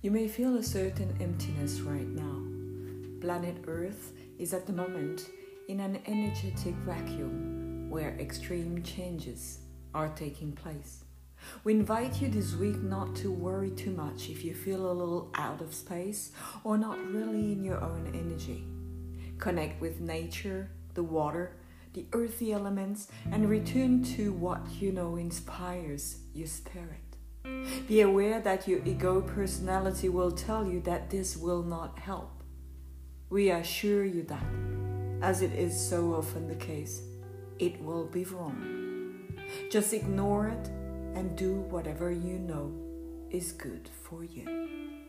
You may feel a certain emptiness right now. Planet Earth is at the moment in an energetic vacuum where extreme changes are taking place. We invite you this week not to worry too much if you feel a little out of space or not really in your own energy. Connect with nature, the water, the earthy elements, and return to what you know inspires your spirit. Be aware that your ego personality will tell you that this will not help. We assure you that, as it is so often the case, it will be wrong. Just ignore it and do whatever you know is good for you.